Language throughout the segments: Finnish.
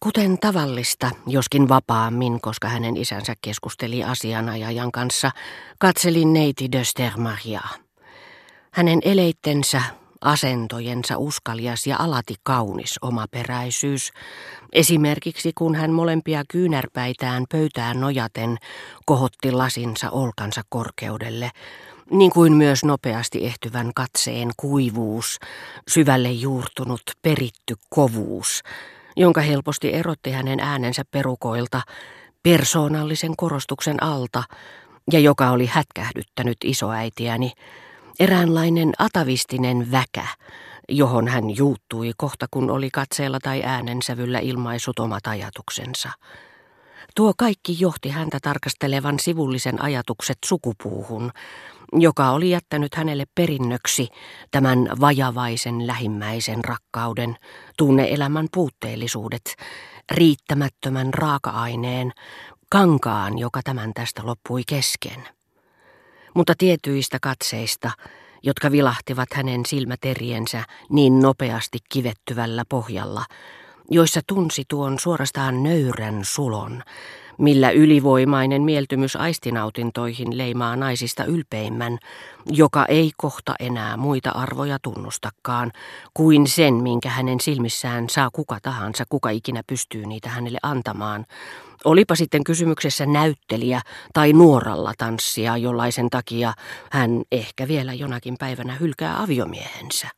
Kuten tavallista, joskin vapaammin, koska hänen isänsä keskusteli asianajajan kanssa, katselin neiti de Stermariaa. Hänen eleittensä, asentojensa uskalias ja alati kaunis omaperäisyys, esimerkiksi kun hän molempia kyynärpäitään pöytään nojaten kohotti lasinsa olkansa korkeudelle, niin kuin myös nopeasti ehtyvän katseen kuivuus, syvälle juurtunut peritty kovuus, jonka helposti erotti hänen äänensä perukoilta persoonallisen korostuksen alta ja joka oli hätkähdyttänyt isoäitiäni, eräänlainen atavistinen väkä, johon hän juuttui kohta kun oli katseella tai äänensävyllä ilmaisut omat ajatuksensa. Tuo kaikki johti häntä tarkastelevan sivullisen ajatukset sukupuuhun, joka oli jättänyt hänelle perinnöksi tämän vajavaisen lähimmäisen rakkauden, tunneelämän puutteellisuudet, riittämättömän raaka-aineen, kankaan, joka tämän tästä loppui kesken. Mutta tietyistä katseista, jotka vilahtivat hänen silmäteriensä niin nopeasti kivettyvällä pohjalla, joissa tunsi tuon suorastaan nöyrän sulon, millä ylivoimainen mieltymys aistinautintoihin leimaa naisista ylpeimmän, joka ei kohta enää muita arvoja tunnustakaan, kuin sen, minkä hänen silmissään saa kuka tahansa, kuka ikinä pystyy niitä hänelle antamaan. Olipa sitten kysymyksessä näyttelijä tai nuoralla tanssia, jollaisen takia hän ehkä vielä jonakin päivänä hylkää aviomiehensä.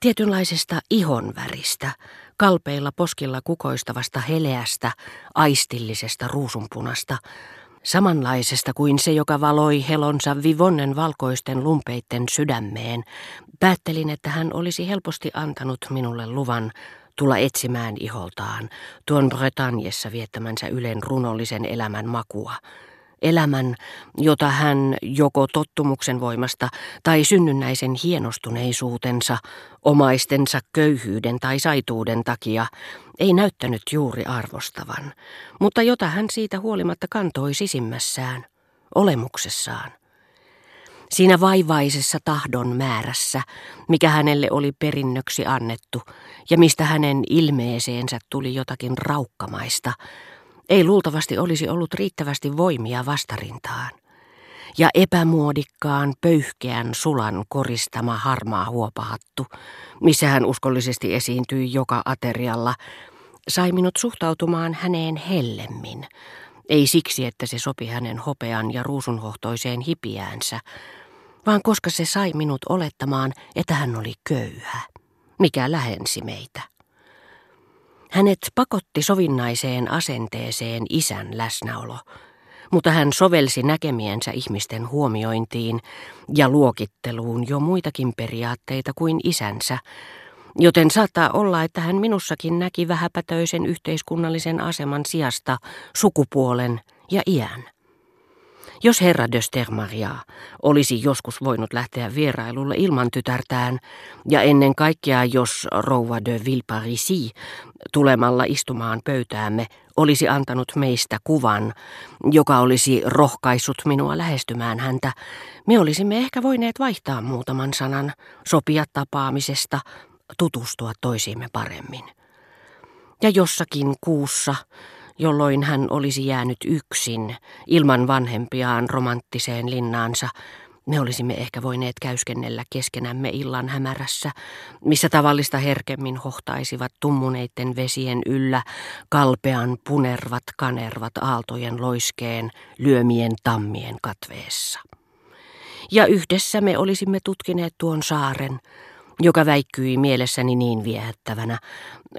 Tietynlaisesta ihonväristä, kalpeilla poskilla kukoistavasta heleästä, aistillisesta ruusunpunasta, samanlaisesta kuin se, joka valoi helonsa vivonnen valkoisten lumpeitten sydämeen, päättelin, että hän olisi helposti antanut minulle luvan tulla etsimään iholtaan tuon Bretagnessa viettämänsä ylen runollisen elämän makua, elämän, jota hän joko tottumuksen voimasta tai synnynnäisen hienostuneisuutensa, omaistensa köyhyyden tai saituuden takia ei näyttänyt juuri arvostavan, mutta jota hän siitä huolimatta kantoi sisimmässään, olemuksessaan. Siinä vaivaisessa tahdon määrässä, mikä hänelle oli perinnöksi annettu ja mistä hänen ilmeeseensä tuli jotakin raukkamaista, ei luultavasti olisi ollut riittävästi voimia vastarintaan. Ja epämuodikkaan, pöyhkeän sulan koristama harmaa huopahattu, missä hän uskollisesti esiintyi joka aterialla, sai minut suhtautumaan häneen hellemmin. Ei siksi, että se sopi hänen hopean ja ruusunhohtoiseen hipiäänsä, vaan koska se sai minut olettamaan, että hän oli köyhä, mikä lähensi meitä. Hänet pakotti sovinnaiseen asenteeseen isän läsnäolo, mutta hän sovelsi näkemiensä ihmisten huomiointiin ja luokitteluun jo muitakin periaatteita kuin isänsä, joten saattaa olla, että hän minussakin näki vähäpätöisen yhteiskunnallisen aseman sijasta sukupuolen ja iän. Jos herra de Stermaria olisi joskus voinut lähteä vierailulle ilman tytärtään, ja ennen kaikkea jos rouva de Villeparisi tulemalla istumaan pöytäämme olisi antanut meistä kuvan, joka olisi rohkaissut minua lähestymään häntä, me olisimme ehkä voineet vaihtaa muutaman sanan, sopia tapaamisesta, tutustua toisiimme paremmin. Ja jossakin kuussa jolloin hän olisi jäänyt yksin, ilman vanhempiaan romanttiseen linnaansa, me olisimme ehkä voineet käyskennellä keskenämme illan hämärässä, missä tavallista herkemmin hohtaisivat tummuneitten vesien yllä kalpean punervat kanervat aaltojen loiskeen lyömien tammien katveessa. Ja yhdessä me olisimme tutkineet tuon saaren, joka väikkyi mielessäni niin viehättävänä,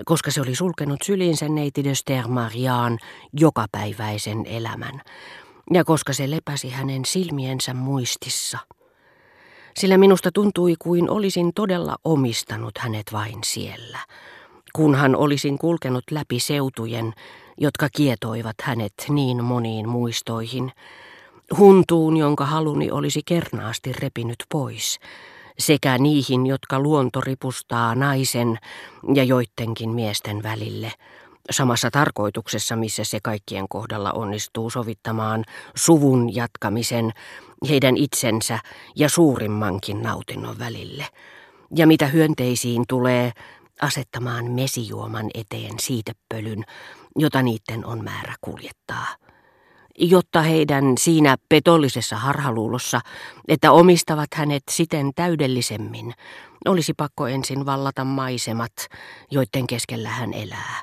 koska se oli sulkenut syliinsä neiti de Stermariaan jokapäiväisen elämän, ja koska se lepäsi hänen silmiensä muistissa. Sillä minusta tuntui kuin olisin todella omistanut hänet vain siellä, kunhan olisin kulkenut läpi seutujen, jotka kietoivat hänet niin moniin muistoihin, huntuun, jonka haluni olisi kernaasti repinyt pois, sekä niihin, jotka luonto ripustaa naisen ja joidenkin miesten välille, samassa tarkoituksessa, missä se kaikkien kohdalla onnistuu sovittamaan suvun jatkamisen heidän itsensä ja suurimmankin nautinnon välille. Ja mitä hyönteisiin tulee, asettamaan mesijuoman eteen siitepölyn, jota niiden on määrä kuljettaa. Jotta heidän siinä petollisessa harhaluulossa, että omistavat hänet siten täydellisemmin, olisi pakko ensin vallata maisemat, joiden keskellä hän elää,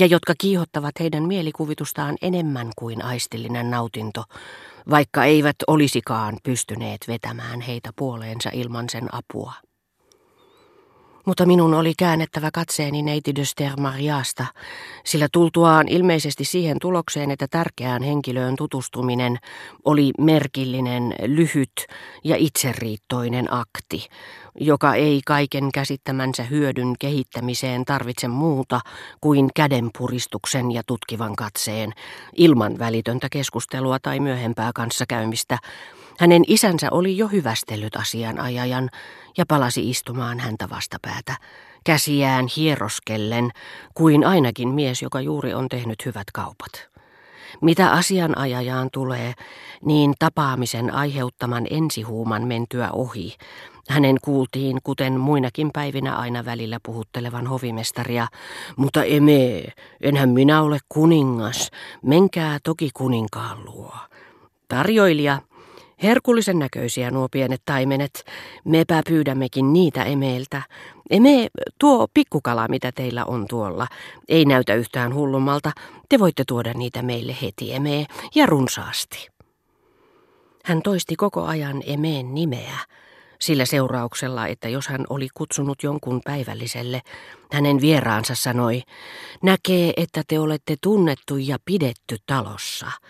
ja jotka kiihottavat heidän mielikuvitustaan enemmän kuin aistillinen nautinto, vaikka eivät olisikaan pystyneet vetämään heitä puoleensa ilman sen apua. Mutta minun oli käännettävä katseeni neiti de Stermariasta, sillä tultuaan ilmeisesti siihen tulokseen, että tärkeään henkilöön tutustuminen oli merkillinen, lyhyt ja itseriittoinen akti, joka ei kaiken käsittämänsä hyödyn kehittämiseen tarvitse muuta kuin kädenpuristuksen ja tutkivan katseen, ilman välitöntä keskustelua tai myöhempää kanssakäymistä, hänen isänsä oli jo hyvästellyt asianajajan ja palasi istumaan häntä vastapäätä, käsiään hieroskellen, kuin ainakin mies, joka juuri on tehnyt hyvät kaupat. Mitä asianajajaan tulee, niin tapaamisen aiheuttaman ensihuuman mentyä ohi, hänen kuultiin, kuten muinakin päivinä aina välillä puhuttelevan hovimestaria, mutta eme, enhän minä ole kuningas, menkää toki kuninkaan luo. Tarjoilija, Herkullisen näköisiä nuo pienet taimenet. Mepä pyydämmekin niitä emeiltä. Eme, tuo pikkukala, mitä teillä on tuolla, ei näytä yhtään hullummalta. Te voitte tuoda niitä meille heti emee ja runsaasti. Hän toisti koko ajan emeen nimeä, sillä seurauksella, että jos hän oli kutsunut jonkun päivälliselle, hänen vieraansa sanoi, näkee, että te olette tunnettu ja pidetty talossa –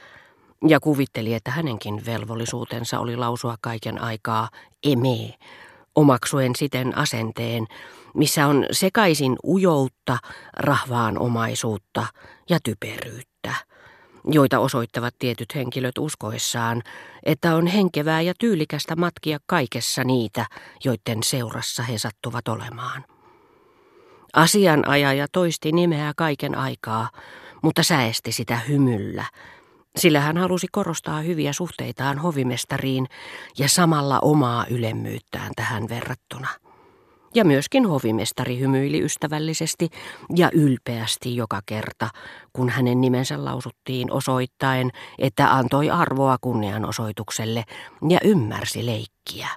ja kuvitteli, että hänenkin velvollisuutensa oli lausua kaiken aikaa eme, omaksuen siten asenteen, missä on sekaisin ujoutta, rahvaanomaisuutta ja typeryyttä, joita osoittavat tietyt henkilöt uskoessaan, että on henkevää ja tyylikästä matkia kaikessa niitä, joiden seurassa he sattuvat olemaan. Asianajaja toisti nimeä kaiken aikaa, mutta säesti sitä hymyllä, sillä hän halusi korostaa hyviä suhteitaan hovimestariin ja samalla omaa ylemmyyttään tähän verrattuna. Ja myöskin hovimestari hymyili ystävällisesti ja ylpeästi joka kerta, kun hänen nimensä lausuttiin osoittaen, että antoi arvoa kunnianosoitukselle ja ymmärsi leikkiä.